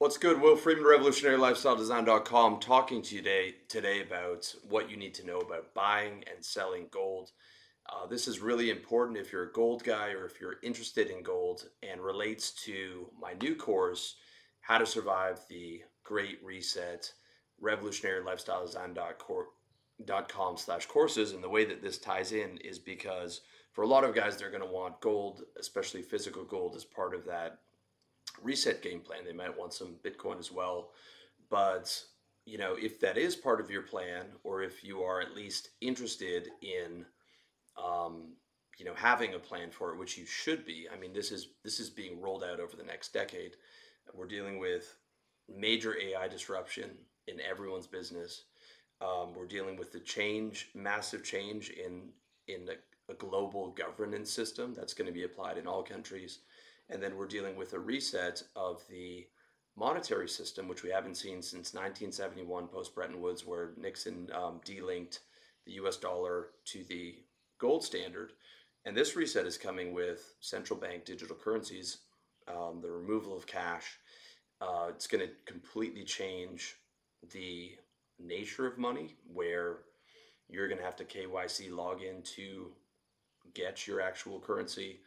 What's good? Will Freeman, RevolutionaryLifestyleDesign.com, talking to you today, today about what you need to know about buying and selling gold. Uh, this is really important if you're a gold guy or if you're interested in gold and relates to my new course, How to Survive the Great Reset, revolutionarylifestyledesign.com slash courses. And the way that this ties in is because for a lot of guys, they're going to want gold, especially physical gold, as part of that reset game plan. They might want some Bitcoin as well. But, you know, if that is part of your plan, or if you are at least interested in, um, you know, having a plan for it, which you should be. I mean, this is this is being rolled out over the next decade. We're dealing with major AI disruption in everyone's business. Um, we're dealing with the change, massive change in in the, a global governance system that's going to be applied in all countries. And then we're dealing with a reset of the monetary system, which we haven't seen since 1971 post Bretton Woods, where Nixon um, delinked the US dollar to the gold standard. And this reset is coming with central bank digital currencies, um, the removal of cash. Uh, it's going to completely change the nature of money, where you're going to have to KYC log in to get your actual currency.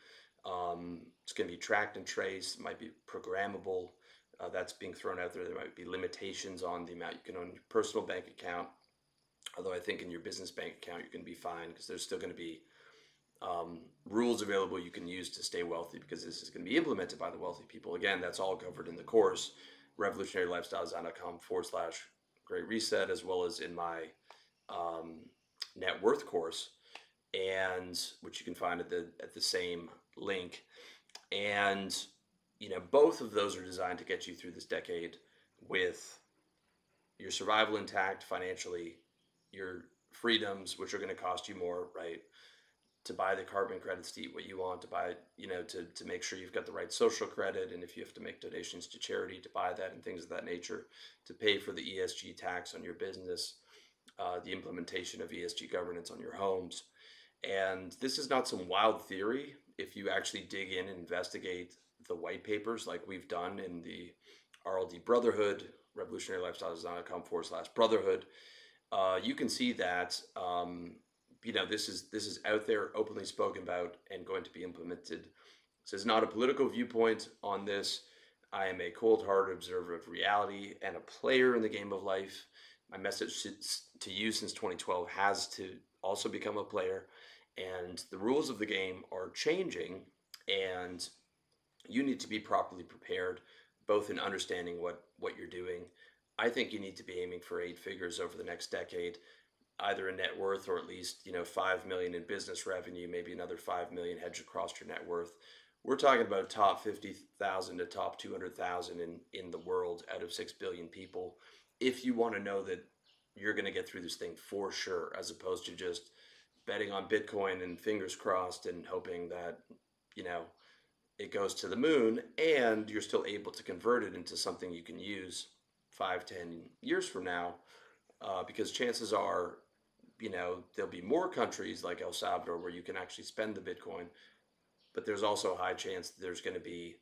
Um, it's going to be tracked and traced. Might be programmable. Uh, that's being thrown out there. There might be limitations on the amount you can own your personal bank account. Although I think in your business bank account you're going to be fine because there's still going to be um, rules available you can use to stay wealthy because this is going to be implemented by the wealthy people. Again, that's all covered in the course, revolutionarylifestyles.com forward slash great reset, as well as in my um, net worth course, and which you can find at the at the same link. And, you know, both of those are designed to get you through this decade with your survival intact financially, your freedoms, which are going to cost you more, right? To buy the carbon credits to eat what you want, to buy, you know, to, to make sure you've got the right social credit. And if you have to make donations to charity to buy that and things of that nature, to pay for the ESG tax on your business, uh, the implementation of ESG governance on your homes. And this is not some wild theory if you actually dig in and investigate the white papers like we've done in the RLD Brotherhood, revolutionarylifestyles.com forward slash brotherhood, uh, you can see that um, you know this is this is out there, openly spoken about, and going to be implemented. This is not a political viewpoint on this. I am a cold-hearted observer of reality and a player in the game of life. My message to you since 2012 has to also become a player and the rules of the game are changing and you need to be properly prepared both in understanding what what you're doing. I think you need to be aiming for eight figures over the next decade either in net worth or at least you know 5 million in business revenue maybe another 5 million hedged across your net worth. We're talking about top 50,000 to top 200,000 in in the world out of 6 billion people. If you want to know that you're going to get through this thing for sure as opposed to just betting on Bitcoin and fingers crossed and hoping that, you know, it goes to the moon and you're still able to convert it into something you can use five, ten years from now. Uh, because chances are, you know, there'll be more countries like El Salvador where you can actually spend the Bitcoin, but there's also a high chance that there's going to be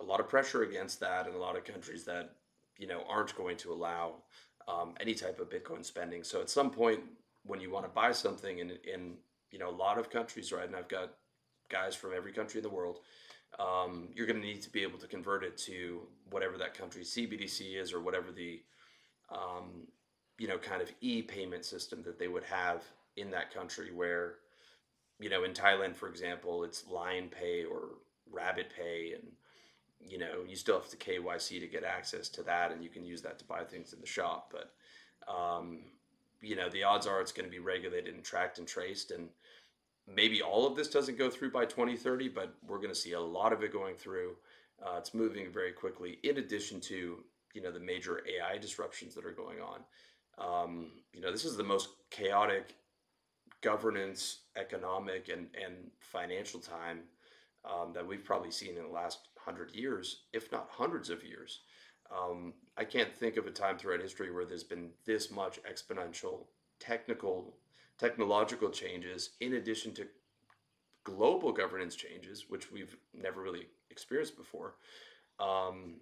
a lot of pressure against that and a lot of countries that, you know, aren't going to allow um, any type of Bitcoin spending. So at some point, when you want to buy something in in you know a lot of countries, right? And I've got guys from every country in the world. Um, you're going to need to be able to convert it to whatever that country's CBDC is, or whatever the um, you know kind of e-payment system that they would have in that country. Where you know in Thailand, for example, it's Line Pay or Rabbit Pay, and you know you still have to KYC to get access to that, and you can use that to buy things in the shop, but um, you know, the odds are it's going to be regulated and tracked and traced. And maybe all of this doesn't go through by 2030, but we're going to see a lot of it going through. Uh, it's moving very quickly, in addition to, you know, the major AI disruptions that are going on. Um, you know, this is the most chaotic governance, economic, and, and financial time um, that we've probably seen in the last hundred years, if not hundreds of years. Um, I can't think of a time throughout history where there's been this much exponential technical, technological changes in addition to global governance changes, which we've never really experienced before. Um,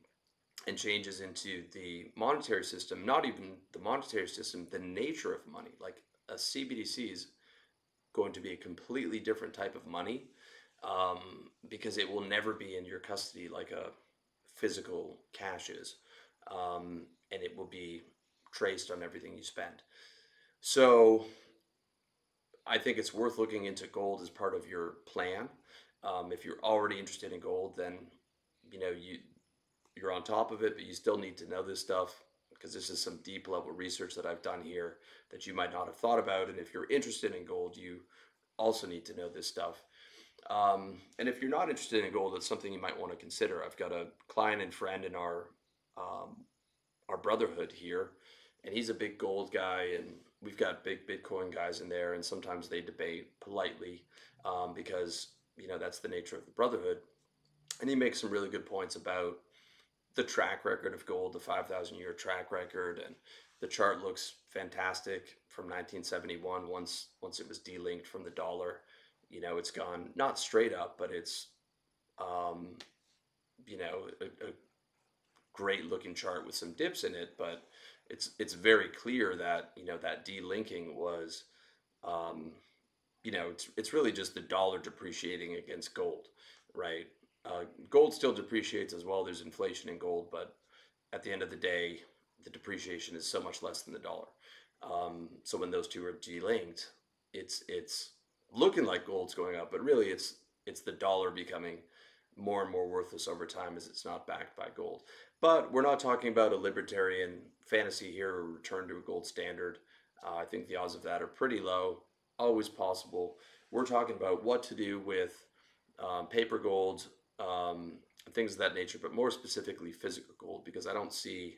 and changes into the monetary system, not even the monetary system, the nature of money. Like a CBDC is going to be a completely different type of money um, because it will never be in your custody like a physical cash is. Um, and it will be traced on everything you spend. So I think it's worth looking into gold as part of your plan. Um, if you're already interested in gold, then you know you you're on top of it, but you still need to know this stuff because this is some deep level research that I've done here that you might not have thought about. And if you're interested in gold, you also need to know this stuff. Um, and if you're not interested in gold, it's something you might want to consider. I've got a client and friend in our um, our brotherhood here, and he's a big gold guy, and we've got big Bitcoin guys in there, and sometimes they debate politely um, because you know that's the nature of the brotherhood. And he makes some really good points about the track record of gold, the 5,000 year track record, and the chart looks fantastic from 1971 once once it was delinked from the dollar. You know, it's gone not straight up, but it's um, you know a, a great looking chart with some dips in it, but it's it's very clear that you know that delinking was um, you know it's it's really just the dollar depreciating against gold, right? Uh, gold still depreciates as well. There's inflation in gold, but at the end of the day, the depreciation is so much less than the dollar. Um, so when those two are delinked, it's it's looking like gold's going up, but really it's it's the dollar becoming more and more worthless over time as it's not backed by gold. But we're not talking about a libertarian fantasy here or return to a gold standard. Uh, I think the odds of that are pretty low, always possible. We're talking about what to do with um, paper gold, um, things of that nature, but more specifically physical gold, because I don't see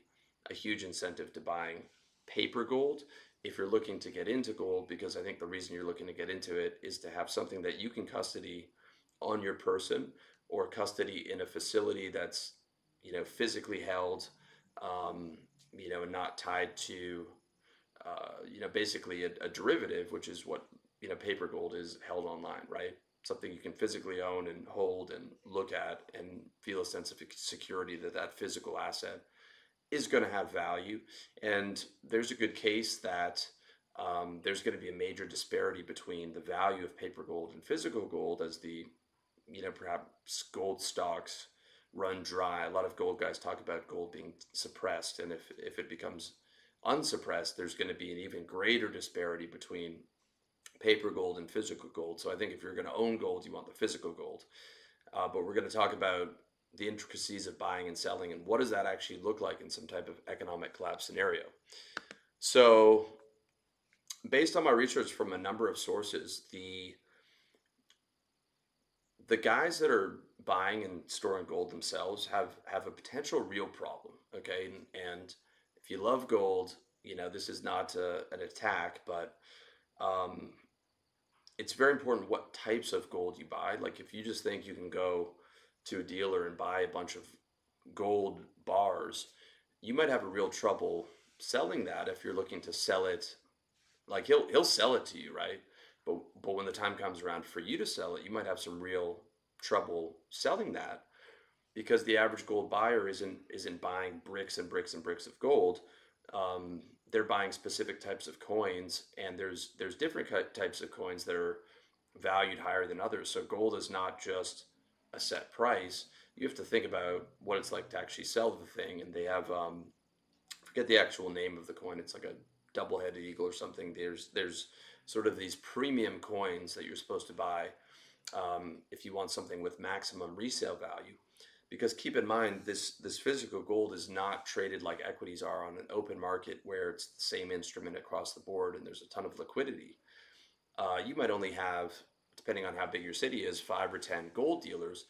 a huge incentive to buying paper gold if you're looking to get into gold, because I think the reason you're looking to get into it is to have something that you can custody on your person or custody in a facility that's you know physically held, um, you know, and not tied to uh, you know basically a, a derivative, which is what you know paper gold is held online, right? something you can physically own and hold and look at and feel a sense of security that that physical asset is going to have value. And there's a good case that um, there's going to be a major disparity between the value of paper gold and physical gold as the, you know, perhaps gold stocks run dry. A lot of gold guys talk about gold being suppressed. And if, if it becomes unsuppressed, there's going to be an even greater disparity between paper gold and physical gold. So I think if you're going to own gold, you want the physical gold. Uh, but we're going to talk about the intricacies of buying and selling and what does that actually look like in some type of economic collapse scenario. So based on my research from a number of sources, the the guys that are buying and storing gold themselves have have a potential real problem. Okay, and, and if you love gold, you know this is not a, an attack, but um, it's very important what types of gold you buy. Like if you just think you can go to a dealer and buy a bunch of gold bars, you might have a real trouble selling that if you're looking to sell it. Like he'll he'll sell it to you, right? But but when the time comes around for you to sell it, you might have some real trouble selling that because the average gold buyer isn't isn't buying bricks and bricks and bricks of gold. Um, they're buying specific types of coins and there's there's different types of coins that are valued higher than others so gold is not just a set price you have to think about what it's like to actually sell the thing and they have um forget the actual name of the coin it's like a double-headed eagle or something there's there's sort of these premium coins that you're supposed to buy um, if you want something with maximum resale value. Because keep in mind this this physical gold is not traded like equities are on an open market where it's the same instrument across the board and there's a ton of liquidity. Uh, you might only have depending on how big your city is five or ten gold dealers.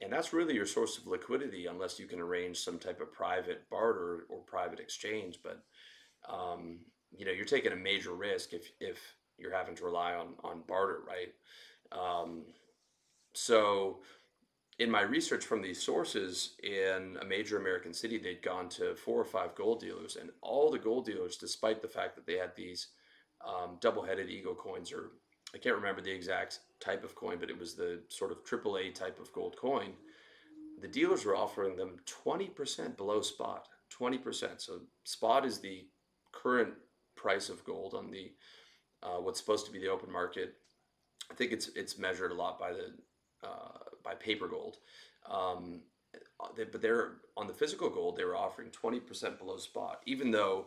And that's really your source of liquidity unless you can arrange some type of private barter or private exchange. But um, you know you're taking a major risk if if you're having to rely on on barter right? Um, so in my research from these sources in a major American city, they'd gone to four or five gold dealers, and all the gold dealers, despite the fact that they had these um, double-headed eagle coins, or I can't remember the exact type of coin, but it was the sort of AAA type of gold coin. the dealers were offering them 20% below spot. 20%. So spot is the current price of gold on the uh, what's supposed to be the open market. I think it's it's measured a lot by the uh, by paper gold. Um, they, but they're on the physical gold. They were offering 20% below spot, even though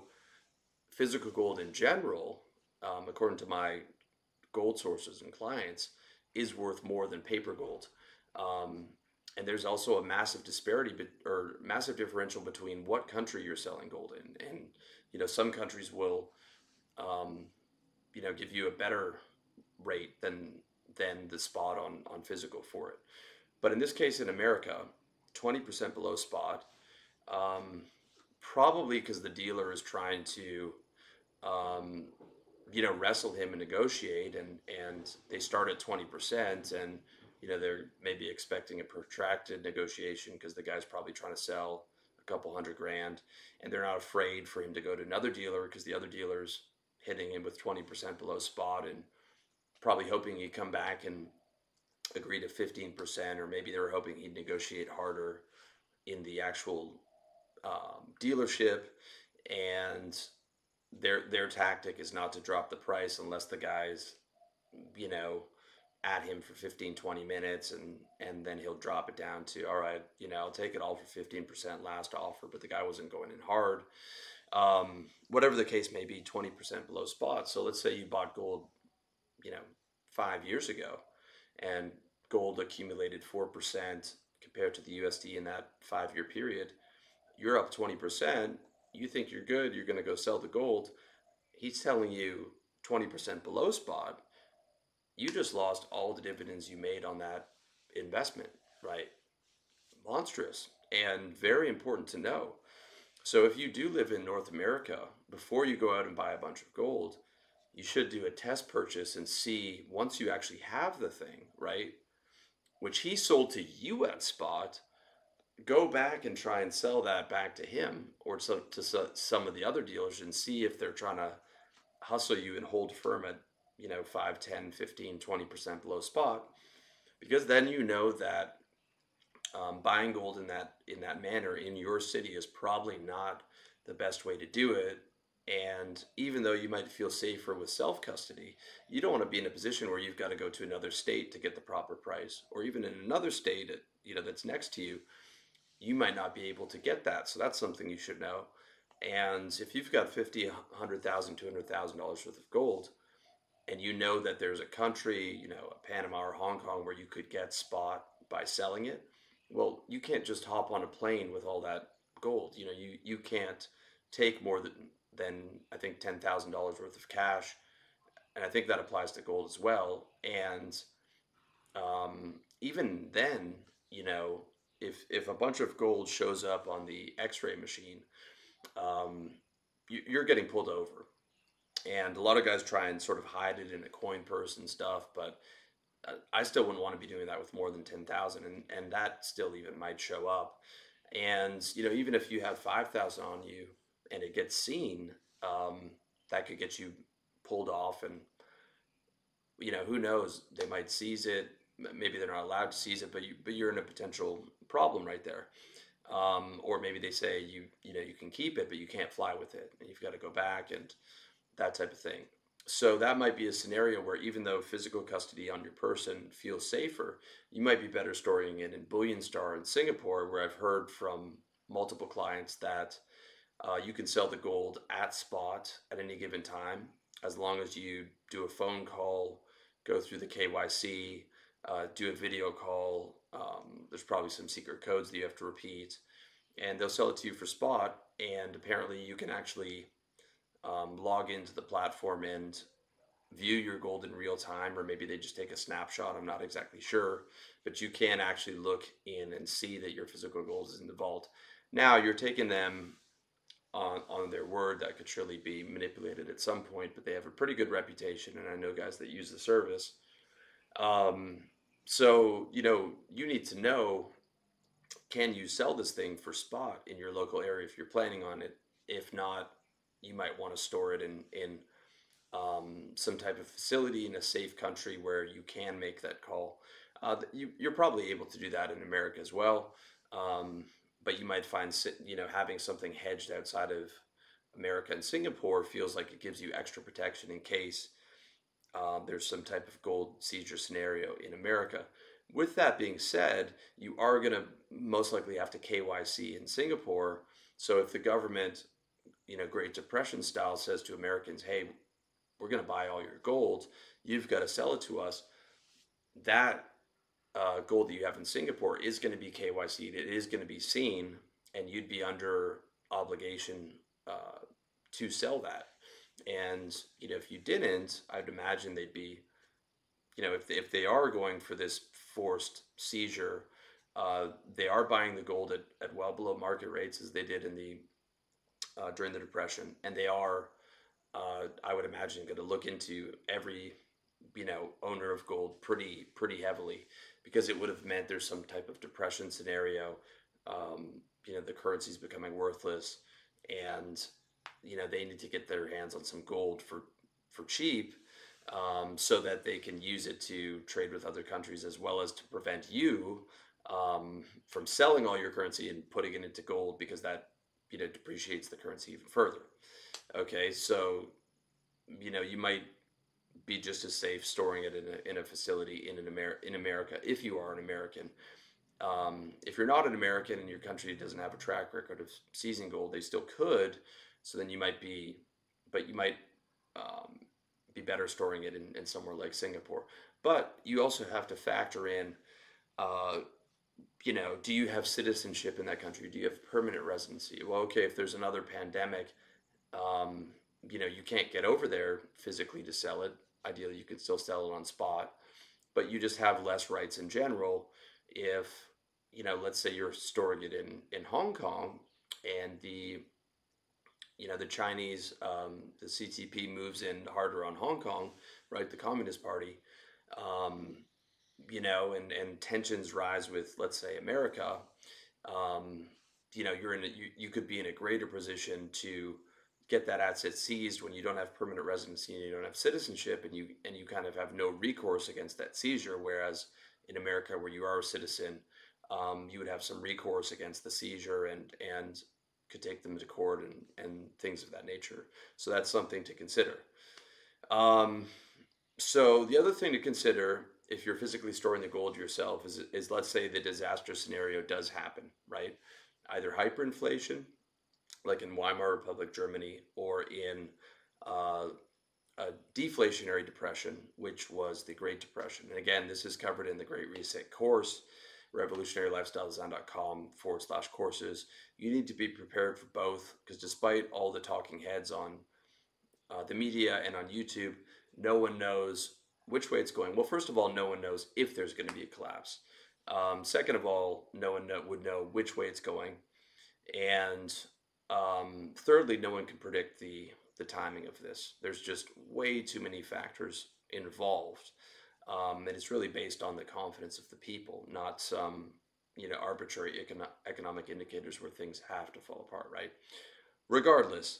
physical gold in general, um, according to my gold sources and clients, is worth more than paper gold. Um, and there's also a massive disparity be, or massive differential between what country you're selling gold in and you know some countries will um, you know give you a better rate than than the spot on on physical for it but in this case in america 20% below spot um, probably because the dealer is trying to um, you know wrestle him and negotiate and and they start at 20% and you know they're maybe expecting a protracted negotiation because the guy's probably trying to sell a couple hundred grand and they're not afraid for him to go to another dealer because the other dealer's hitting him with 20% below spot and probably hoping he'd come back and agree to 15% or maybe they were hoping he'd negotiate harder in the actual um, dealership and their their tactic is not to drop the price unless the guy's you know at him for 15 20 minutes and and then he'll drop it down to all right you know i'll take it all for 15% last offer but the guy wasn't going in hard. Um, whatever the case may be 20% below spot. So let's say you bought gold you know five years ago and gold accumulated 4% compared to the usd in that five year period you're up 20% you think you're good you're going to go sell the gold he's telling you 20% below spot you just lost all the dividends you made on that investment, right? Monstrous and very important to know. So if you do live in North America, before you go out and buy a bunch of gold, you should do a test purchase and see once you actually have the thing, right? Which he sold to you at spot, go back and try and sell that back to him or to, to some of the other dealers and see if they're trying to hustle you and hold firm at you know 5 10 15 20% below spot. Because then you know that um, buying gold in that in that manner in your city is probably not the best way to do it. And even though you might feel safer with self custody you don't want to be in a position where you've got to go to another state to get the proper price or even in another state you know that's next to you you might not be able to get that so that's something you should know and if you've got 50 100000 200000 dollars worth of gold and you know that there's a country, you know, Panama or Hong Kong where you could get spot by selling it, well, you can't just hop on a plane with all that gold. You know, you you can't take more than than I think ten thousand dollars worth of cash, and I think that applies to gold as well. And um, even then, you know, if if a bunch of gold shows up on the X-ray machine, um, you, you're getting pulled over. And a lot of guys try and sort of hide it in a coin purse and stuff but uh, i still wouldn't want to be doing that with more than 10000 and and that still even might show up. And you know even if you have 5000 on you and it gets seen um, that could get you pulled off and you know who knows? They might seize it. Maybe they're not allowed to seize it but you but you're in a potential problem right there um, or maybe they say you you know you can keep it but you can't fly with it and you've got to go back and that type of thing. So that might be a scenario where even though physical custody on your person feels safer, you might be better storing it in BullionStar in Singapore, where I've heard from multiple clients that uh, you can sell the gold at spot at any given time as long as you do a phone call, go through the KYC, uh, do a video call. Um, there's probably some secret codes that you have to repeat, and they'll sell it to you for spot. And apparently, you can actually um, log into the platform and view your gold in real time, or maybe they just take a snapshot. I'm not exactly sure, but you can actually look in and see that your physical gold is in the vault. Now you're taking them on, on their word that could surely be manipulated at some point, but they have a pretty good reputation, and I know guys that use the service. Um, so you know you need to know can you sell this thing for spot in your local area if you're planning on it. If not, you might want to store it in in um, some type of facility in a safe country where you can make that call. Uh, you, you're probably able to do that in America as well. Um, but you might find you know having something hedged outside of America and Singapore feels like it gives you extra protection in case um, there's some type of gold seizure scenario in America. With that being said, you are going to most likely have to KYC in Singapore. So if the government, you know, Great Depression style says to Americans, hey, we're going to buy all your gold, you've got to sell it to us, that uh, gold that you have in Singapore is going to be KYC'd, it is going to be seen, and you'd be under obligation uh, to sell that. And you know, if you didn't, I'd imagine they'd be, you know, if they, if they are going for this forced seizure, uh, they are buying the gold at, at well below market rates as they did in the uh, during the depression, and they are, uh, I would imagine, going to look into every you know owner of gold pretty pretty heavily because it would have meant there's some type of depression scenario. Um, you know, the currency's becoming worthless, and you know they need to get their hands on some gold for for cheap um, so that they can use it to trade with other countries as well as to prevent you um, from selling all your currency and putting it into gold because that you know depreciates the currency even further. Okay so you know you might be just as safe storing it in a, in a facility in an Amer- in America if you are an American. Um, if you're not an American and your country doesn't have a track record of seizing gold, they still could, so then you might be, but you might um, be better storing it in, in somewhere like Singapore. But you also have to factor in, uh, you know, do you have citizenship in that country? Do you have permanent residency? Well, okay, if there's another pandemic, um, you know, you can't get over there physically to sell it. Ideally, you could still sell it on spot, but you just have less rights in general if, you know, let's say you're storing it in, in Hong Kong and the you know the Chinese, um, the CCP moves in harder on Hong Kong, right? The Communist Party, um, you know, and and tensions rise with let's say America. Um, you know, you're in a, you, you could be in a greater position to get that asset seized when you don't have permanent residency and you don't have citizenship and you and you kind of have no recourse against that seizure whereas in America where you are a citizen um, you would have some recourse against the seizure and and could take them to court and, and things of that nature. So that's something to consider. Um, so the other thing to consider if you're physically storing the gold yourself is, is let's say the disaster scenario does happen, right? Either hyperinflation, like in Weimar Republic, Germany, or in uh, a deflationary depression, which was the Great Depression. And again, this is covered in the Great Reset course revolutionarylifestyledesign.com forward slash courses. You need to be prepared for both because despite all the talking heads on uh, the media and on YouTube, no one knows which way it's going. Well, first of all, no one knows if there's going to be a collapse. Um, second of all, no one know, would know which way it's going. And um, thirdly, no one can predict the, the timing of this. There's just way too many factors involved. Um, and it's really based on the confidence of the people, not some you know arbitrary econo- economic indicators where things have to fall apart, right? Regardless,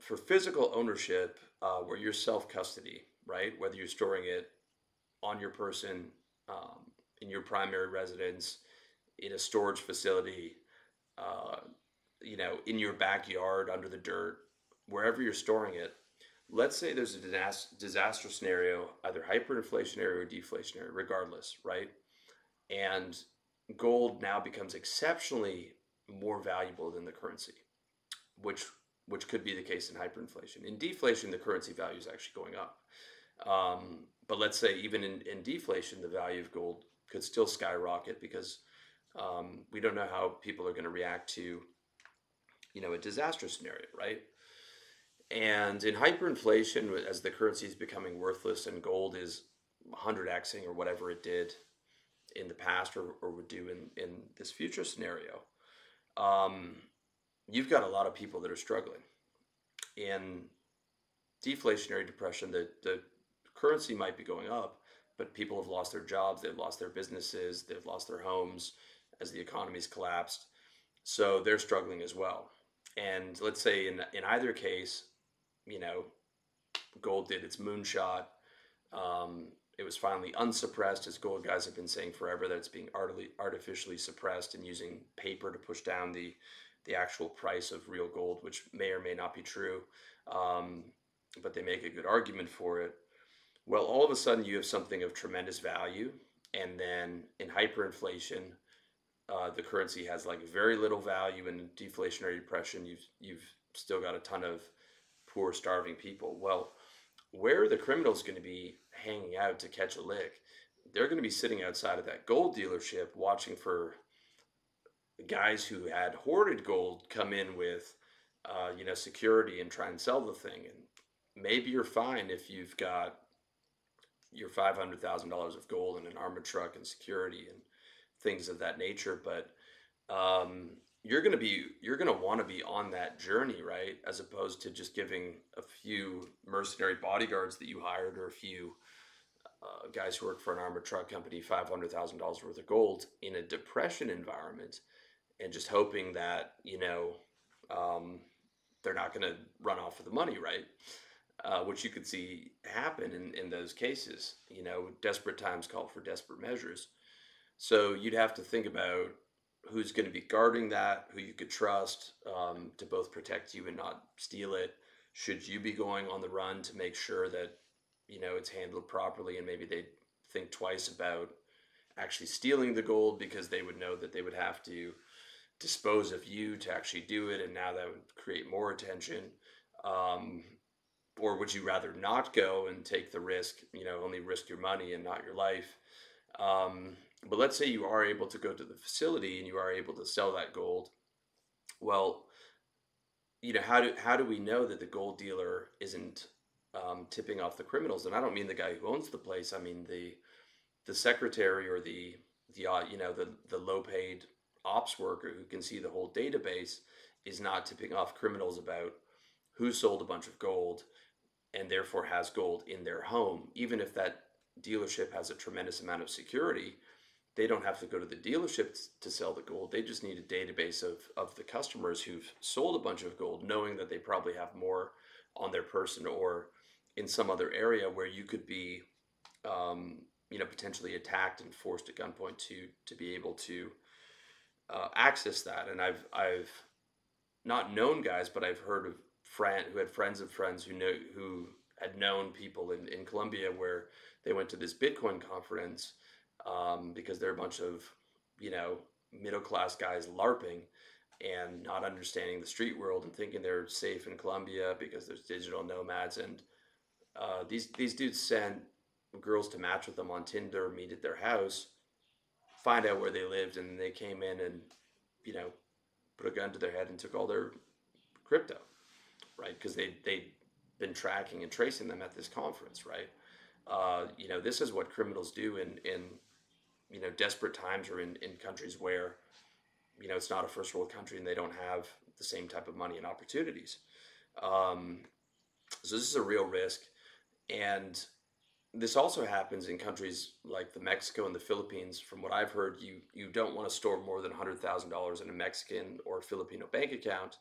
for physical ownership, uh, where you're self custody, right? Whether you're storing it on your person, um, in your primary residence, in a storage facility, uh, you know, in your backyard under the dirt, wherever you're storing it, let's say there's a disaster scenario, either hyperinflationary or deflationary, regardless, right? And gold now becomes exceptionally more valuable than the currency, which which could be the case in hyperinflation. In deflation, the currency value is actually going up. Um, but let's say even in, in deflation, the value of gold could still skyrocket because um, we don't know how people are going to react to, you know, a disaster scenario, right? And in hyperinflation, as the currency is becoming worthless and gold is 100xing or whatever it did in the past or, or would do in, in this future scenario, um, you've got a lot of people that are struggling. In deflationary depression, the, the currency might be going up, but people have lost their jobs, they've lost their businesses, they've lost their homes as the economy's collapsed. So they're struggling as well. And let's say in, in either case, you know, gold did its moonshot um, it was finally unsuppressed, as gold guys have been saying forever that it's being artificially suppressed and using paper to push down the the actual price of real gold, which may or may not be true, um, but they make a good argument for it. Well, all of a sudden you have something of tremendous value, and then in hyperinflation, uh, the currency has like very little value. In deflationary depression, you've you've still got a ton of poor, starving people. Well, where are the criminals going to be hanging out to catch a lick? They're going to be sitting outside of that gold dealership watching for guys who had hoarded gold come in with, uh, you know, security and try and sell the thing. And maybe you're fine if you've got your five hundred thousand dollars of gold and an armored truck and security and things of that nature. But um, you're gonna be you're gonna want to be on that journey, right? As opposed to just giving a few mercenary bodyguards that you hired or a few uh, guys who work for an armored truck company five hundred thousand dollars worth of gold in a depression environment, and just hoping that you know um, they're not going to run off with the money, right? Uh, which you could see happen in, in those cases. You know, desperate times call for desperate measures. So you'd have to think about who's going to be guarding that, who you could trust um, to both protect you and not steal it. Should you be going on the run to make sure that you know it's handled properly, and maybe they think twice about actually stealing the gold because they would know that they would have to dispose of you to actually do it, and now that would create more attention. Um, or would you rather not go and take the risk? You know, only risk your money and not your life. Um, but let's say you are able to go to the facility and you are able to sell that gold. Well, you know how do how do we know that the gold dealer isn't um, tipping off the criminals? And I don't mean the guy who owns the place. I mean the the secretary or the the uh, you know the the low paid ops worker who can see the whole database is not tipping off criminals about who sold a bunch of gold and therefore has gold in their home, even if that dealership has a tremendous amount of security they don't have to go to the dealership to sell the gold. They just need a database of, of the customers who've sold a bunch of gold, knowing that they probably have more on their person or in some other area where you could be, um, you know, potentially attacked and forced at gunpoint to to be able to uh, access that. And I've I've not known guys, but I've heard of friend who had friends of friends who know who had known people in, in Colombia where they went to this Bitcoin conference um, because they're a bunch of you know middle class guys larping and not understanding the street world and thinking they're safe in Colombia because there's digital nomads and uh, these these dudes sent girls to match with them on Tinder, meet at their house, find out where they lived, and they came in and you know put a gun to their head and took all their crypto, right? Because they they'd been tracking and tracing them at this conference, right? Uh, you know, this is what criminals do in in you know desperate times or in, in countries where you know it's not a first world country and they don't have the same type of money and opportunities. Um, so this is a real risk. And this also happens in countries like the Mexico and the Philippines. From what I've heard, you you don't want to store more than hundred thousand dollars in a Mexican or Filipino bank account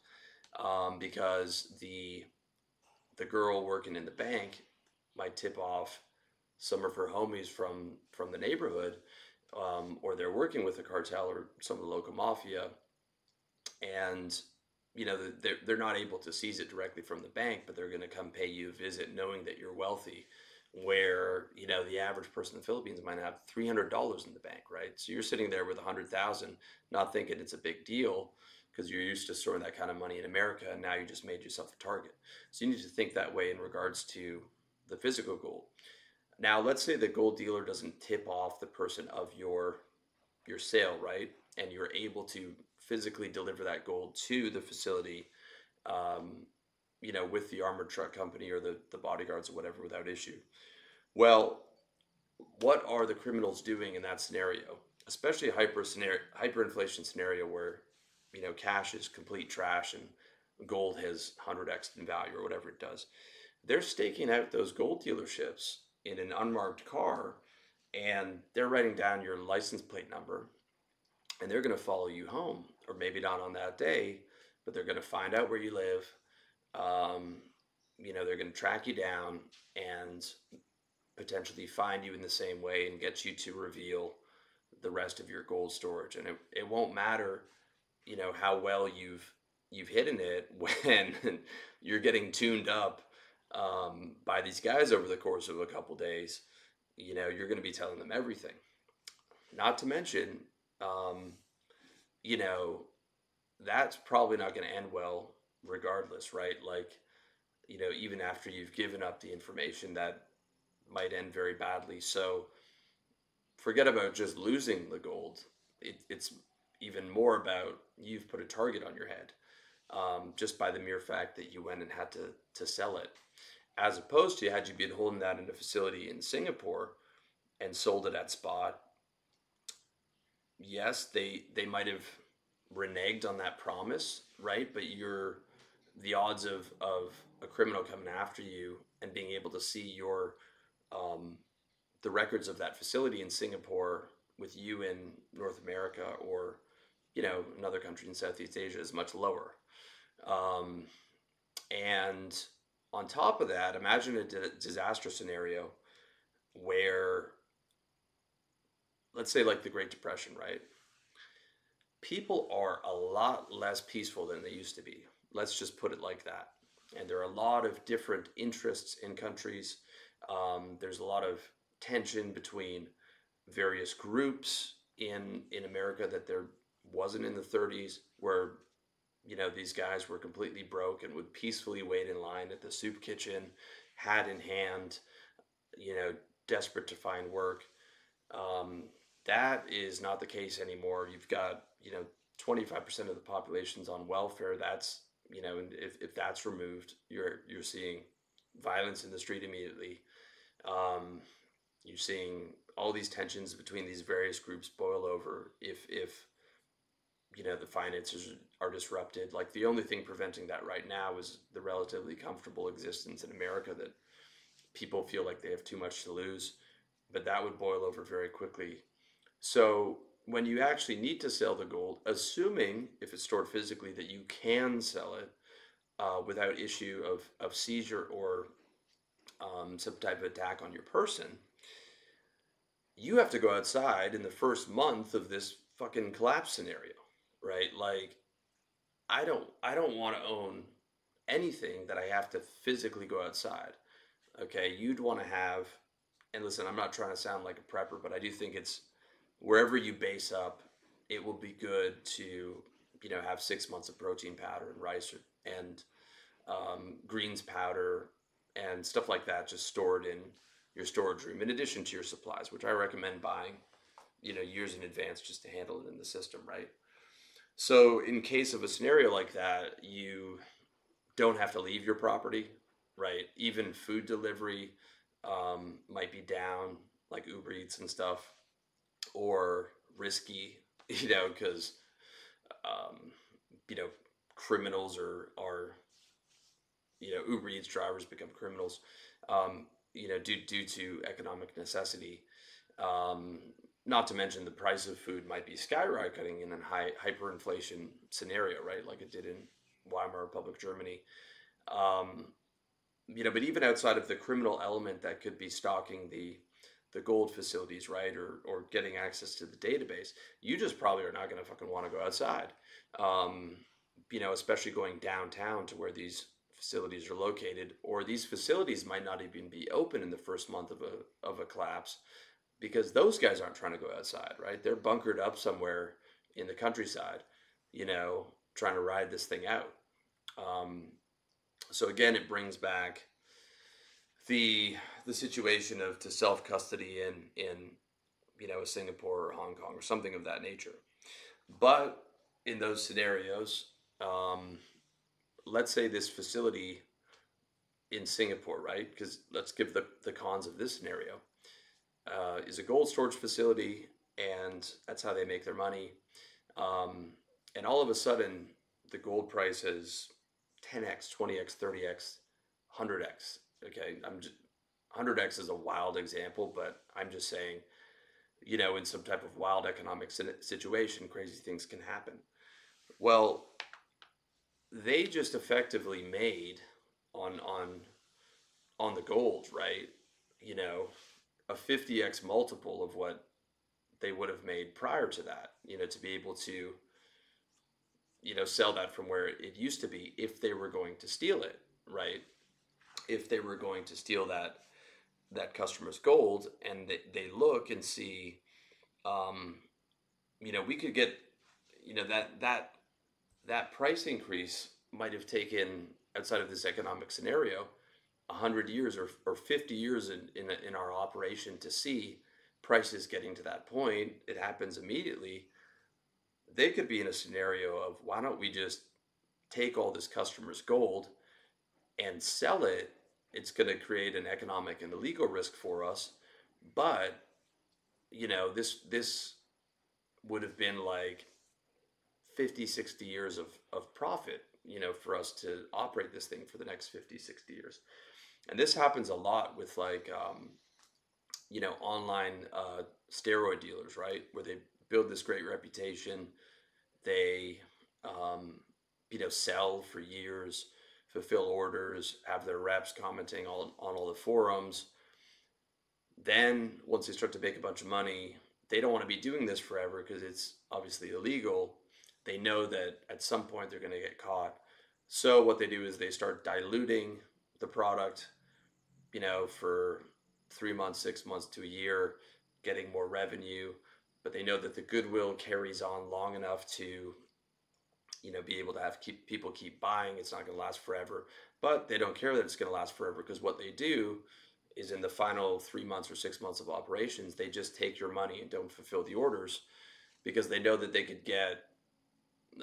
um, because the the girl working in the bank might tip off some of her homies from from the neighborhood um, or they're working with a cartel or some of the local mafia, and you know they're they're not able to seize it directly from the bank, but they're going to come pay you a visit, knowing that you're wealthy. Where you know the average person in the Philippines might have three hundred dollars in the bank, right? So you're sitting there with a hundred thousand, not thinking it's a big deal because you're used to storing that kind of money in America, and now you just made yourself a target. So you need to think that way in regards to the physical gold. Now, let's say the gold dealer doesn't tip off the person of your your sale, right? And you're able to physically deliver that gold to the facility, um, you know, with the armored truck company or the, the bodyguards or whatever without issue. Well, what are the criminals doing in that scenario? Especially a hyper scenario, hyperinflation scenario where, you know, cash is complete trash and gold has 100x in value or whatever it does. They're staking out those gold dealerships in an unmarked car and they're writing down your license plate number and they're going to follow you home or maybe not on that day but they're going to find out where you live um, you know they're going to track you down and potentially find you in the same way and get you to reveal the rest of your gold storage. And it, it won't matter, you know, how well you've you've hidden it when you're getting tuned up um, by these guys over the course of a couple days. You know, you're going to be telling them everything. Not to mention, um, you know, that's probably not going to end well regardless, right? Like, you know, even after you've given up the information, that might end very badly. So forget about just losing the gold. It, it's even more about you've put a target on your head um, just by the mere fact that you went and had to, to sell it. As opposed to had you been holding that in a facility in Singapore and sold it at spot, yes, they they might have reneged on that promise, right? But you're the odds of of a criminal coming after you and being able to see your um, the records of that facility in Singapore with you in North America or you know another country in Southeast Asia is much lower. Um, and on top of that, imagine a disaster scenario where let's say like the Great Depression, right? People are a lot less peaceful than they used to be. Let's just put it like that. And there are a lot of different interests in countries. Um, there's a lot of tension between various groups in in America that there wasn't in the 30s, where you know these guys were completely broke and would peacefully wait in line at the soup kitchen, hat in hand, you know, desperate to find work. Um, that is not the case anymore. You've got, you know, 25% of the population's on welfare. That's, you know, if, if that's removed, you're, you're seeing violence in the street immediately. Um, you're seeing all these tensions between these various groups boil over if, if, you know, the finances are disrupted. Like the only thing preventing that right now is the relatively comfortable existence in America that people feel like they have too much to lose. But that would boil over very quickly so when you actually need to sell the gold, assuming if it's stored physically that you can sell it uh, without issue of, of seizure or um, some type of attack on your person, you have to go outside in the first month of this fucking collapse scenario, right? Like, I don't, I don't want to own anything that I have to physically go outside. Okay, you'd want to have, and listen, I'm not trying to sound like a prepper, but I do think it's wherever you base up, it will be good to you know have six months of protein powder and rice or, and um, greens powder and stuff like that just stored in your storage room in addition to your supplies which i recommend buying you know years in advance just to handle it in the system right so in case of a scenario like that you don't have to leave your property right even food delivery um, might be down like uber eats and stuff or risky, you know, because um, you know criminals are are you know Uber Eats drivers become criminals, um, you know, due due to economic necessity. Um, not to mention the price of food might be skyrocketing in a high hyperinflation scenario, right? Like it did in Weimar Republic, Germany. Um, you know, but even outside of the criminal element that could be stalking the the gold facilities, right, or or getting access to the database, you just probably are not going to fucking want to go outside. Um, you know, especially going downtown to where these facilities are located, or these facilities might not even be open in the first month of a of a collapse, because those guys aren't trying to go outside, right? They're bunkered up somewhere in the countryside, you know, trying to ride this thing out. Um, so again, it brings back the the situation of to self custody in in you know Singapore or Hong Kong or something of that nature. But in those scenarios, um, let's say this facility in Singapore, right? Because let's give the, the cons of this scenario. Uh, is a gold storage facility, and that's how they make their money. Um, and all of a sudden, the gold price is 10x, 20x, 30x, 100x okay, I'm just 100x is a wild example, but I'm just saying, you know, in some type of wild economic situation, crazy things can happen. Well, they just effectively made on on on the gold, right? you know, a 50x multiple of what they would have made prior to that, you know, to be able to, you know, sell that from where it used to be if they were going to steal it, right? If they were going to steal that that customer's gold and they, they look and see um, you know, we could get, you know, that that that price increase might have taken outside of this economic scenario, hundred years or, or fifty years in, in in our operation to see prices getting to that point. It happens immediately. They could be in a scenario of why don't we just take all this customer's gold and sell it? It's going to create an economic and a legal risk for us, but you know this this would have been like 50 60 years of, of profit you know for us to operate this thing for the next 50 60 years and this happens a lot with like um, you know online uh, steroid dealers right where they build this great reputation they um, you know sell for years fulfill orders have their reps commenting on, on all the forums then once they start to make a bunch of money they don't want to be doing this forever because it's obviously illegal. They know that at some point they're going to get caught. So what they do is they start diluting the product, you know, for three months, six months to a year, getting more revenue. But they know that the goodwill carries on long enough to, you know, be able to have keep people keep buying. It's not going to last forever. But they don't care that it's going to last forever because what they do is in the final three months or six months of operations, they just take your money and don't fulfill the orders because they know that they could get,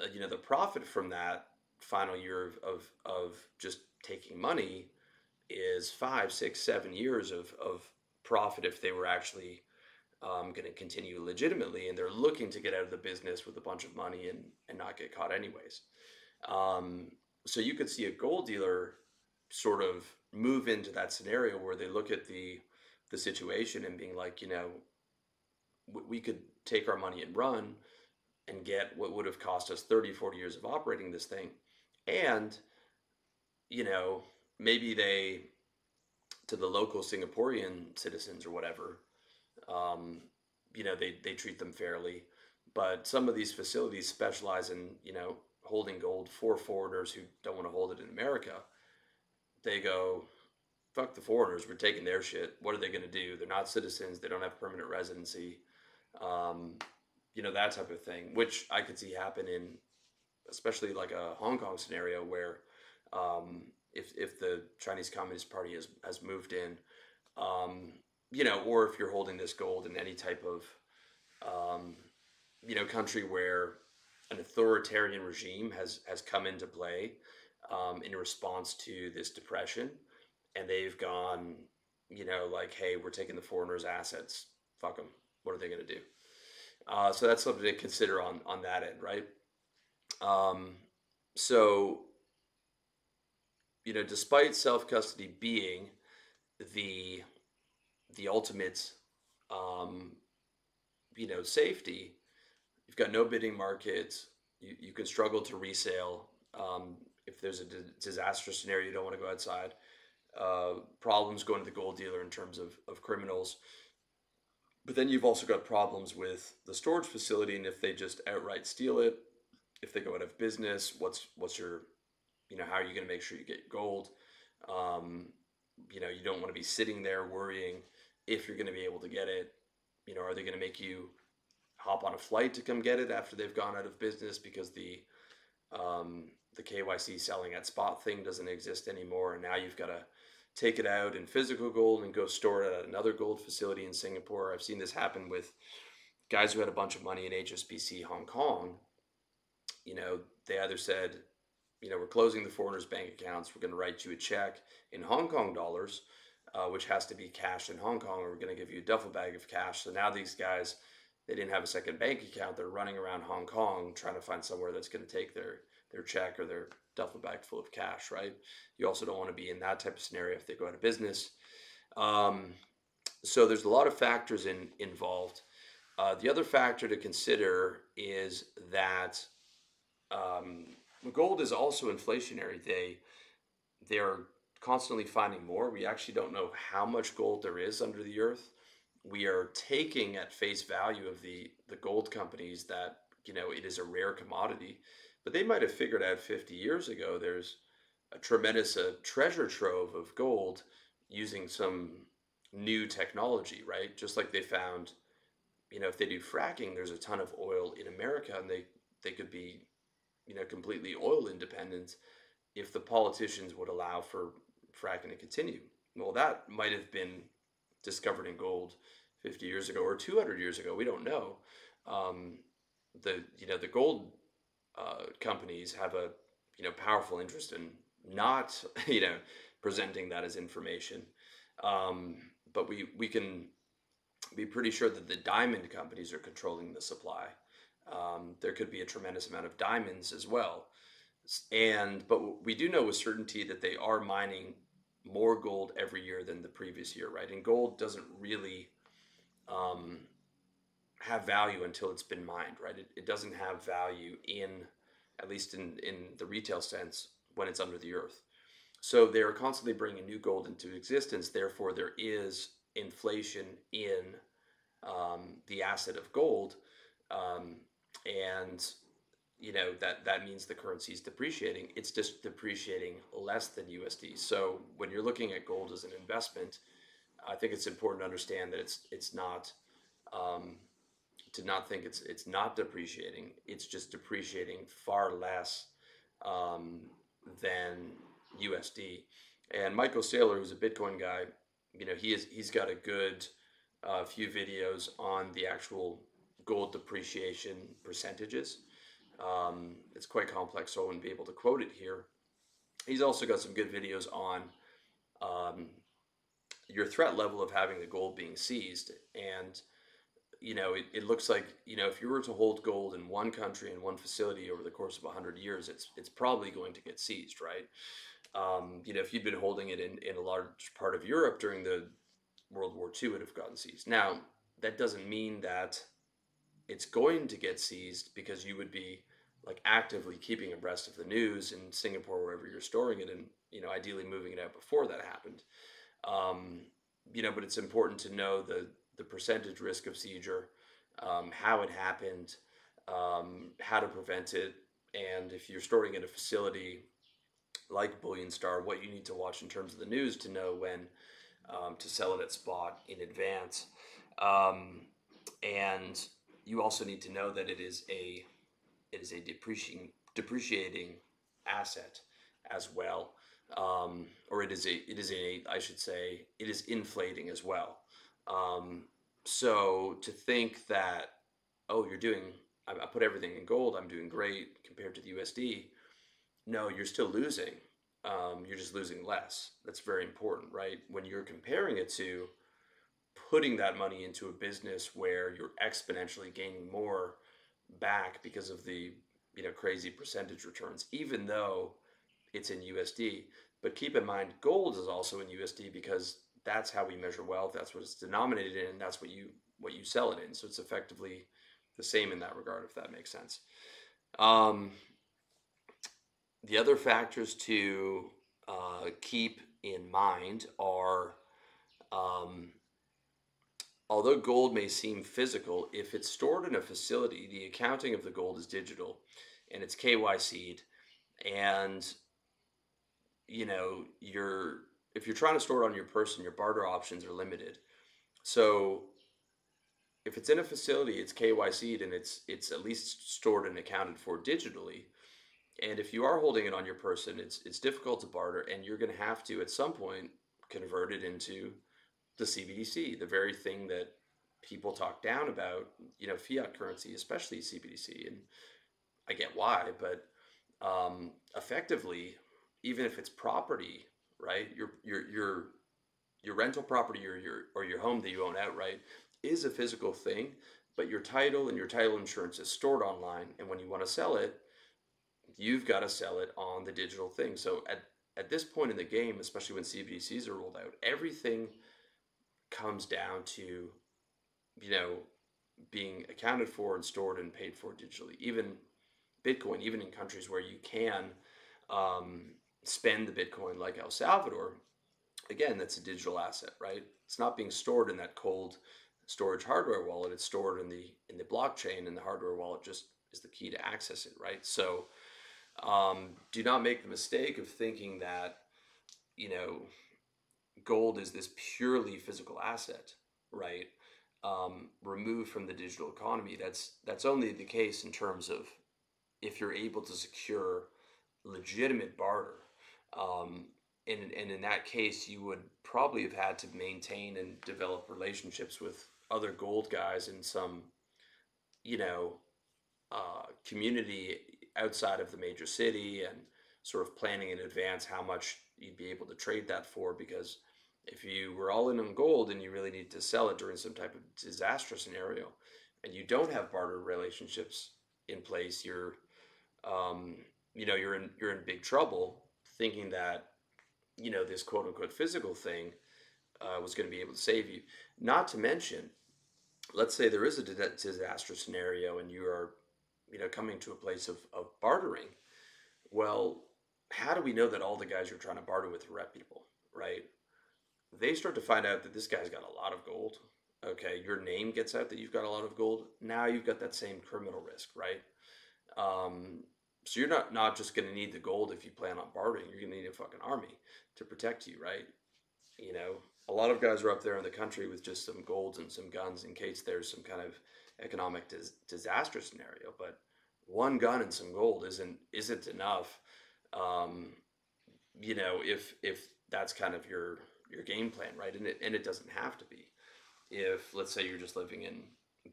uh, you know, the profit from that final year of, of, of just taking money is five, six, seven years of, of profit if they were actually um, going to continue legitimately and they're looking to get out of the business with a bunch of money and, and not get caught anyways. Um, so you could see a gold dealer sort of move into that scenario where they look at the the situation and being like, you know, we could take our money and run and get what would have cost us 30, 40 years of operating this thing. And, you know, maybe they, to the local Singaporean citizens or whatever, um, you know, they, they treat them fairly. But some of these facilities specialize in, you know, holding gold for foreigners who don't want to hold it in America they go, fuck the foreigners, we're taking their shit. What are they going to do? They're not citizens, they don't have permanent residency. Um, you know, that type of thing, which I could see happen in especially like a Hong Kong scenario where um, if, if the Chinese Communist Party has, has moved in, um, you know, or if you're holding this gold in any type of, um, you know, country where an authoritarian regime has, has come into play um, in response to this depression, and they've gone, you know, like, hey, we're taking the foreigners' assets. Fuck them. What are they going to do? Uh, so that's something to consider on on that end, right? Um, so, you know, despite self custody being the the ultimate, um, you know, safety, you've got no bidding markets. You, you can struggle to resale. Um, if there's a disaster scenario, you don't want to go outside. Uh, problems going to the gold dealer in terms of, of criminals. But then you've also got problems with the storage facility, and if they just outright steal it, if they go out of business, what's what's your, you know, how are you going to make sure you get gold? Um, you know, you don't want to be sitting there worrying if you're going to be able to get it. You know, are they going to make you hop on a flight to come get it after they've gone out of business because the um, the KYC selling at spot thing doesn't exist anymore, and now you've got to take it out in physical gold and go store it at another gold facility in Singapore. I've seen this happen with guys who had a bunch of money in HSBC Hong Kong. You know, they either said, you know, we're closing the foreigners' bank accounts. We're going to write you a check in Hong Kong dollars, uh, which has to be cashed in Hong Kong, or we're going to give you a duffel bag of cash. So now these guys, they didn't have a second bank account. They're running around Hong Kong trying to find somewhere that's going to take their their check or their duffel bag full of cash, right? You also don't want to be in that type of scenario if they go out of business. Um, so there's a lot of factors in, involved. Uh, the other factor to consider is that um, gold is also inflationary. They they're constantly finding more. We actually don't know how much gold there is under the earth. We are taking at face value of the the gold companies that you know it is a rare commodity, but they might have figured out 50 years ago there's a tremendous uh, treasure trove of gold using some new technology, right? Just like they found, you know, if they do fracking, there's a ton of oil in America, and they they could be, you know, completely oil independent if the politicians would allow for fracking to continue. Well, that might have been discovered in gold 50 years ago or 200 years ago. We don't know. Um, the you know the gold uh, companies have a you know powerful interest in not you know presenting that as information. Um, but we we can be pretty sure that the diamond companies are controlling the supply. Um, there could be a tremendous amount of diamonds as well, and but we do know with certainty that they are mining more gold every year than the previous year, right? And gold doesn't really um, have value until it's been mined, right? It, it doesn't have value in, at least in, in the retail sense, when it's under the earth. So they are constantly bringing new gold into existence. Therefore, there is inflation in um, the asset of gold, um, and you know that that means the currency is depreciating. It's just depreciating less than USD. So when you're looking at gold as an investment, I think it's important to understand that it's it's not um, to not think it's it's not depreciating. It's just depreciating far less um, than USD. And Michael Saylor, who's a Bitcoin guy, you know, he is he's got a good uh, few videos on the actual gold depreciation percentages. Um, it's quite complex, so I wouldn't be able to quote it here. He's also got some good videos on um, your threat level of having the gold being seized. And, you know, it, it looks like, you know, if you were to hold gold in one country in one facility over the course of 100 years, it's, it's probably going to get seized, right? Um, you know, if you'd been holding it in, in a large part of Europe during the World War II, it would have gotten seized. Now, that doesn't mean that it's going to get seized because you would be like actively keeping abreast of the news in Singapore, wherever you're storing it, and you know, ideally moving it out before that happened. Um, you know, but it's important to know the the percentage risk of seizure, um, how it happened, um, how to prevent it, and if you're storing in a facility like BullionStar, what you need to watch in terms of the news to know when um, to sell it at spot in advance. Um, and you also need to know that it is a it is a depreciating depreciating asset as well, um, or it is a it is a I should say it is inflating as well. Um, so to think that oh you're doing I, I put everything in gold I'm doing great compared to the USD no, you're still losing. Um, you're just losing less. That's very important, right? When you're comparing it to putting that money into a business where you're exponentially gaining more back because of the you know crazy percentage returns, even though it's in USD. But keep in mind, gold is also in USD because that's how we measure wealth. That's what it's denominated in, that's what you what you sell it in. So it's effectively the same in that regard, if that makes sense. Um, the other factors to uh, keep in mind are um, although gold may seem physical, if it's stored in a facility, the accounting of the gold is digital and it's KYC'd. And, you know, you're, if you're trying to store it on your person, your barter options are limited. So if it's in a facility, it's KYC'd and it's, it's at least stored and accounted for digitally and if you are holding it on your person, it's it's difficult to barter, and you're going to have to at some point convert it into the CBDC, the very thing that people talk down about, you know, fiat currency, especially CBDC, and I get why, but um, effectively, even if it's property, right, your your your your rental property or your or your home that you own outright is a physical thing, but your title and your title insurance is stored online, and when you want to sell it, you've got to sell it on the digital thing. So at, at this point in the game, especially when CBDCs are rolled out, everything comes down to, you know, being accounted for and stored and paid for digitally. Even Bitcoin, even in countries where you can, um, spend the Bitcoin like El Salvador, again, that's a digital asset, right? It's not being stored in that cold storage hardware wallet. It's stored in the in the blockchain, and the hardware wallet just is the key to access it, right? So, um, do not make the mistake of thinking that you know gold is this purely physical asset, right? Um, removed from the digital economy. That's that's only the case in terms of if you're able to secure legitimate barter. Um, and, and in that case, you would probably have had to maintain and develop relationships with other gold guys in some, you know, uh, community outside of the major city and sort of planning in advance how much you'd be able to trade that for because if you were all in on gold and you really need to sell it during some type of disaster scenario and you don't have barter relationships in place you're um, you know you're in you're in big trouble thinking that you know this quote unquote physical thing uh, was going to be able to save you. Not to mention let's say there is a disaster scenario and you are you know coming to a place of, of bartering well how do we know that all the guys you're trying to barter with are reputable right they start to find out that this guy's got a lot of gold okay? Your name gets out that you've got a lot of gold. Now you've got that same criminal risk right? Um, so you're not not just going to need the gold if you plan on bartering you're going to need a fucking army to protect you right? You know a lot of guys are up there in the country with just some golds and some guns in case there's some kind of economic dis- disaster scenario but one gun and some gold isn't isn't enough. Um, you know if if that's kind of your your game plan right? And it, and it doesn't have to be. If let's say you're just living in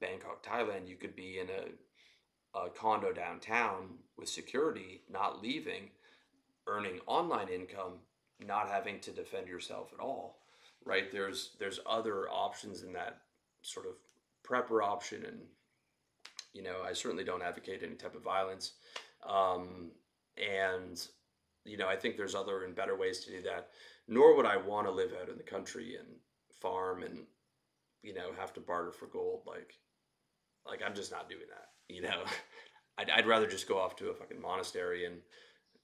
bangkok thailand you could be in a, a condo downtown with security not leaving earning online income not having to defend yourself at all right? There's there's other options in that sort of prepper option and you know i certainly don't advocate any type of violence. Um, and you know i think there's other and better ways to do that nor would i want to live out in the country and farm and you know have to barter for gold like like i'm just not doing that you know? I'd, I'd rather just go off to a fucking monastery and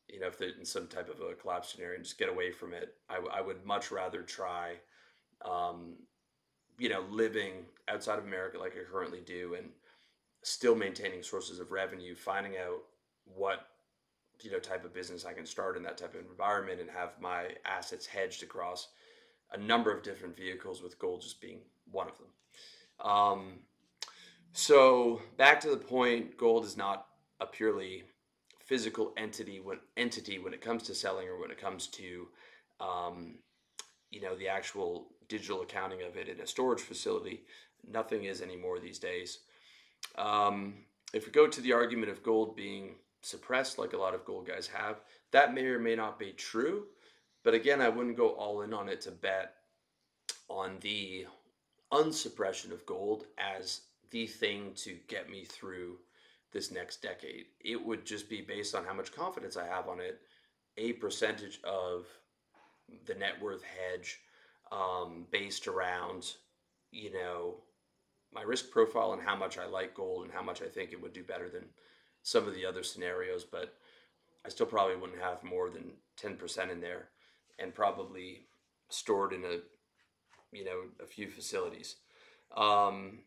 you know if they're in some type of a collapse scenario and just get away from it. I, I would much rather try um, you know, living outside of America like I currently do, and still maintaining sources of revenue, finding out what you know type of business I can start in that type of environment, and have my assets hedged across a number of different vehicles, with gold just being one of them. Um, so back to the point, gold is not a purely physical entity when entity when it comes to selling or when it comes to um, you know the actual digital accounting of it in a storage facility. Nothing is anymore these days. Um, if we go to the argument of gold being suppressed, like a lot of gold guys have, that may or may not be true. But again, I wouldn't go all in on it to bet on the unsuppression of gold as the thing to get me through this next decade. It would just be based on how much confidence I have on it, a percentage of the net worth hedge um, based around, you know, my risk profile and how much I like gold and how much I think it would do better than some of the other scenarios. But I still probably wouldn't have more than 10% in there and probably stored in a, you know, a few facilities. Um,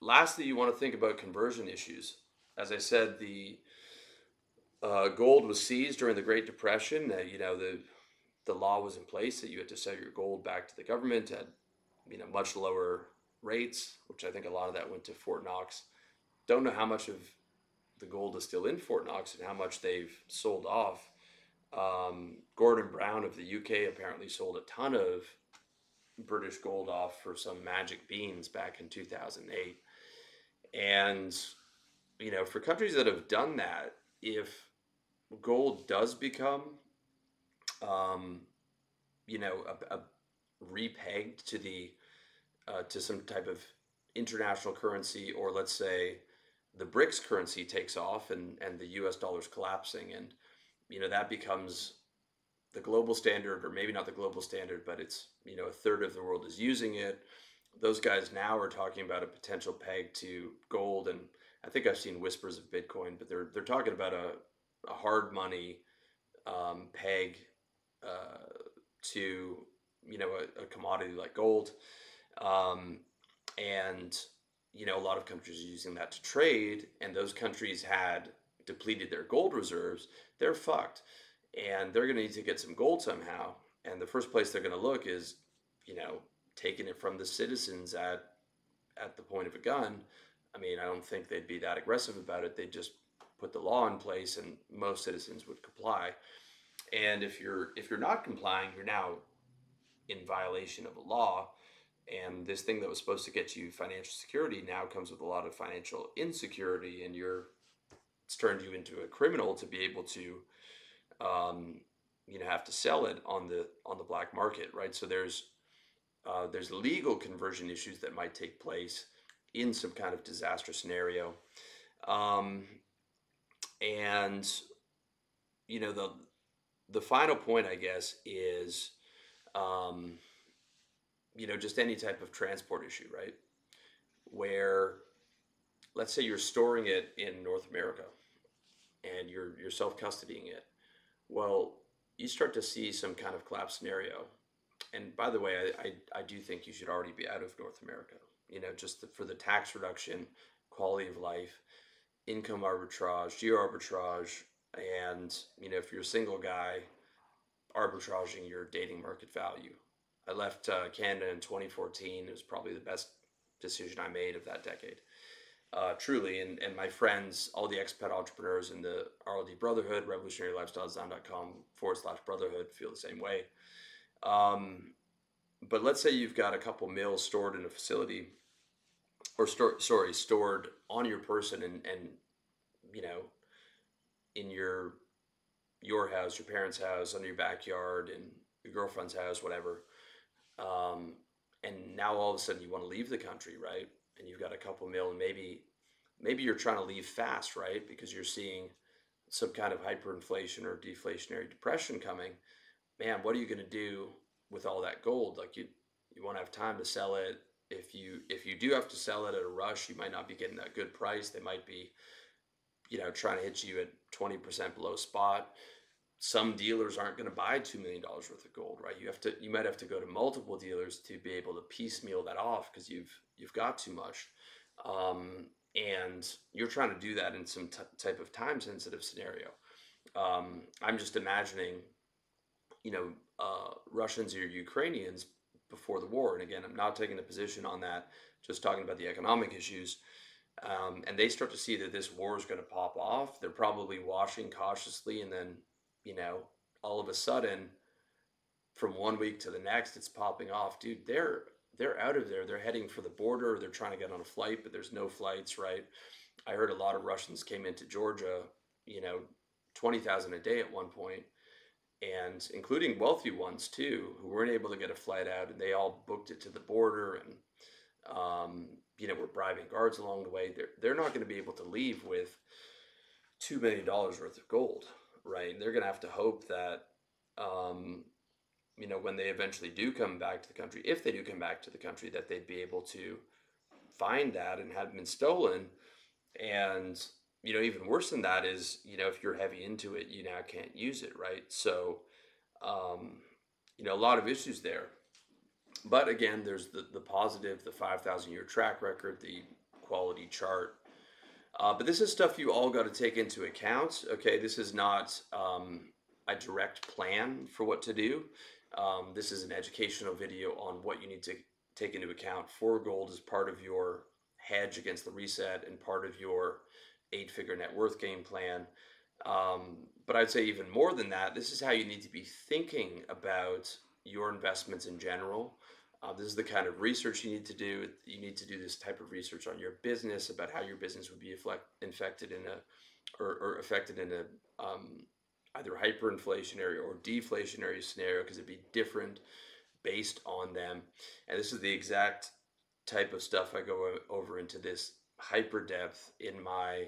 lastly, you want to think about conversion issues. As I said, the uh, gold was seized during the Great Depression. Uh, you know, the the law was in place that you had to sell your gold back to the government at you know much lower rates, which I think a lot of that went to Fort Knox. Don't know how much of the gold is still in Fort Knox and how much they've sold off. Um, Gordon Brown of the UK apparently sold a ton of British gold off for some magic beans back in 2008. And, you know, for countries that have done that, if gold does become um, you know, a, a repegged to the uh, to some type of international currency, or let's say the BRICS currency takes off and and the U.S. dollar's collapsing, and you know that becomes the global standard, or maybe not the global standard, but it's you know a third of the world is using it. Those guys now are talking about a potential peg to gold, and I think I've seen whispers of Bitcoin, but they're they're talking about a, a hard money um, peg uh, to you know a, a commodity like gold, um, and you know a lot of countries are using that to trade, and those countries had depleted their gold reserves. They're fucked, and they're going to need to get some gold somehow. And the first place they're going to look is, you know, taking it from the citizens at at the point of a gun. I mean, I don't think they'd be that aggressive about it. They'd just put the law in place, and most citizens would comply. And if you're if you're not complying, you're now in violation of a law. And this thing that was supposed to get you financial security now comes with a lot of financial insecurity, and you're it's turned you into a criminal to be able to, um, you know, have to sell it on the on the black market, right? So there's uh, there's legal conversion issues that might take place in some kind of disaster scenario. Um, and you know the the final point, I guess, is um, you know just any type of transport issue, right? Where let's say you're storing it in North America and you're you're self custodying it. Well, you start to see some kind of collapse scenario. And by the way, I, I, I do think you should already be out of North America. You know, just the, for the tax reduction, quality of life, income arbitrage, geo arbitrage, and you know if you're a single guy arbitraging your dating market value i left uh, canada in 2014 it was probably the best decision i made of that decade. Uh, truly and, and my friends all the expat entrepreneurs in the rld brotherhood revolutionarylifestylesdesign.com forward slash brotherhood feel the same way. Um, but let's say you've got a couple meals stored in a facility or store, sorry stored on your person and and you know in your your house, your parents' house, under your backyard, and your girlfriend's house, whatever. Um, and now all of a sudden you want to leave the country, right? And you've got a couple mil, and maybe maybe you're trying to leave fast, right? Because you're seeing some kind of hyperinflation or deflationary depression coming. Man, what are you going to do with all that gold? Like you, you won't have time to sell it. If you if you do have to sell it at a rush, you might not be getting that good price. They might be you know, trying to hit you at 20% below spot. Some dealers aren't going to buy $2 million worth of gold, right? You have to, you might have to go to multiple dealers to be able to piecemeal that off because you've, you've got too much. Um, and you're trying to do that in some t- type of time sensitive scenario. Um, I'm just imagining, you know, uh, Russians or Ukrainians before the war. And again, I'm not taking a position on that, just talking about the economic issues um, and they start to see that this war is going to pop off, they're probably watching cautiously, and then you know all of a sudden, from one week to the next, it's popping off, dude. They're they're out of there. They're heading for the border. They're trying to get on a flight, but there's no flights, right? I heard a lot of Russians came into Georgia, you know, twenty thousand a day at one point, and including wealthy ones too, who weren't able to get a flight out, and they all booked it to the border and um, you know, we're bribing guards along the way. They're they're not going to be able to leave with two million dollars worth of gold, right? They're going to have to hope that, um, you know, when they eventually do come back to the country, if they do come back to the country, that they'd be able to find that and have been stolen. And you know, even worse than that is, you know, if you're heavy into it, you now can't use it, right? So, um, you know, a lot of issues there. But again, there's the, the positive, the 5,000 year track record, the quality chart. Uh, but this is stuff you all got to take into account. Okay, this is not um, a direct plan for what to do. Um, this is an educational video on what you need to take into account for gold as part of your hedge against the reset and part of your eight figure net worth game plan. Um, but I'd say even more than that, this is how you need to be thinking about your investments in general. Uh, this is the kind of research you need to do. You need to do this type of research on your business about how your business would be infected in a or, or affected in a um, either hyperinflationary or deflationary scenario because it'd be different based on them. And this is the exact type of stuff I go over into this hyper depth in my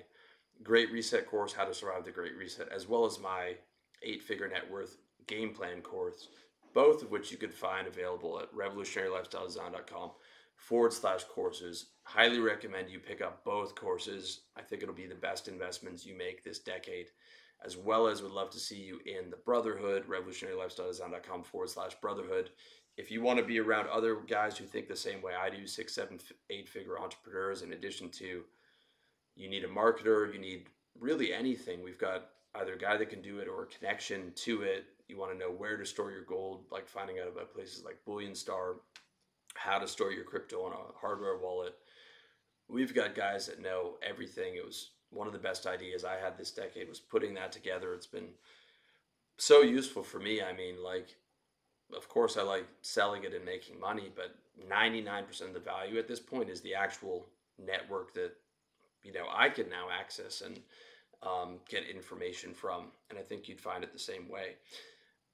Great Reset course, How to Survive the Great Reset, as well as my eight figure net worth game plan course both of which you can find available at revolutionarylifestyledesign.com forward slash courses. Highly recommend you pick up both courses. I think it'll be the best investments you make this decade. as well as would love to see you in the Brotherhood, revolutionarylifestyledesign.com forward slash brotherhood. If you want to be around other guys who think the same way I do, six, seven, eight figure entrepreneurs, in addition to you need a marketer, you need really anything. We've got either a guy that can do it or a connection to it. You want to know where to store your gold, like finding out about places like BullionStar, how to store your crypto on a hardware wallet. We've got guys that know everything. It was one of the best ideas I had this decade was putting that together. It's been so useful for me. I mean, like, of course, I like selling it and making money, but 99% of the value at this point is the actual network that you know I can now access and um, get information from. And I think you'd find it the same way.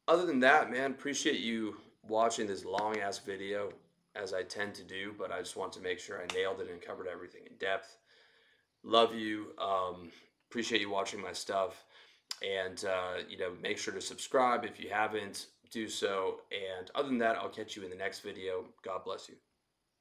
Other than that, man, appreciate you watching this long ass video as I tend to do, but I just want to make sure I nailed it and covered everything in depth. Love you. Um, appreciate you watching my stuff. And, uh, you know, make sure to subscribe if you haven't, do so. And other than that, I'll catch you in the next video. God bless you.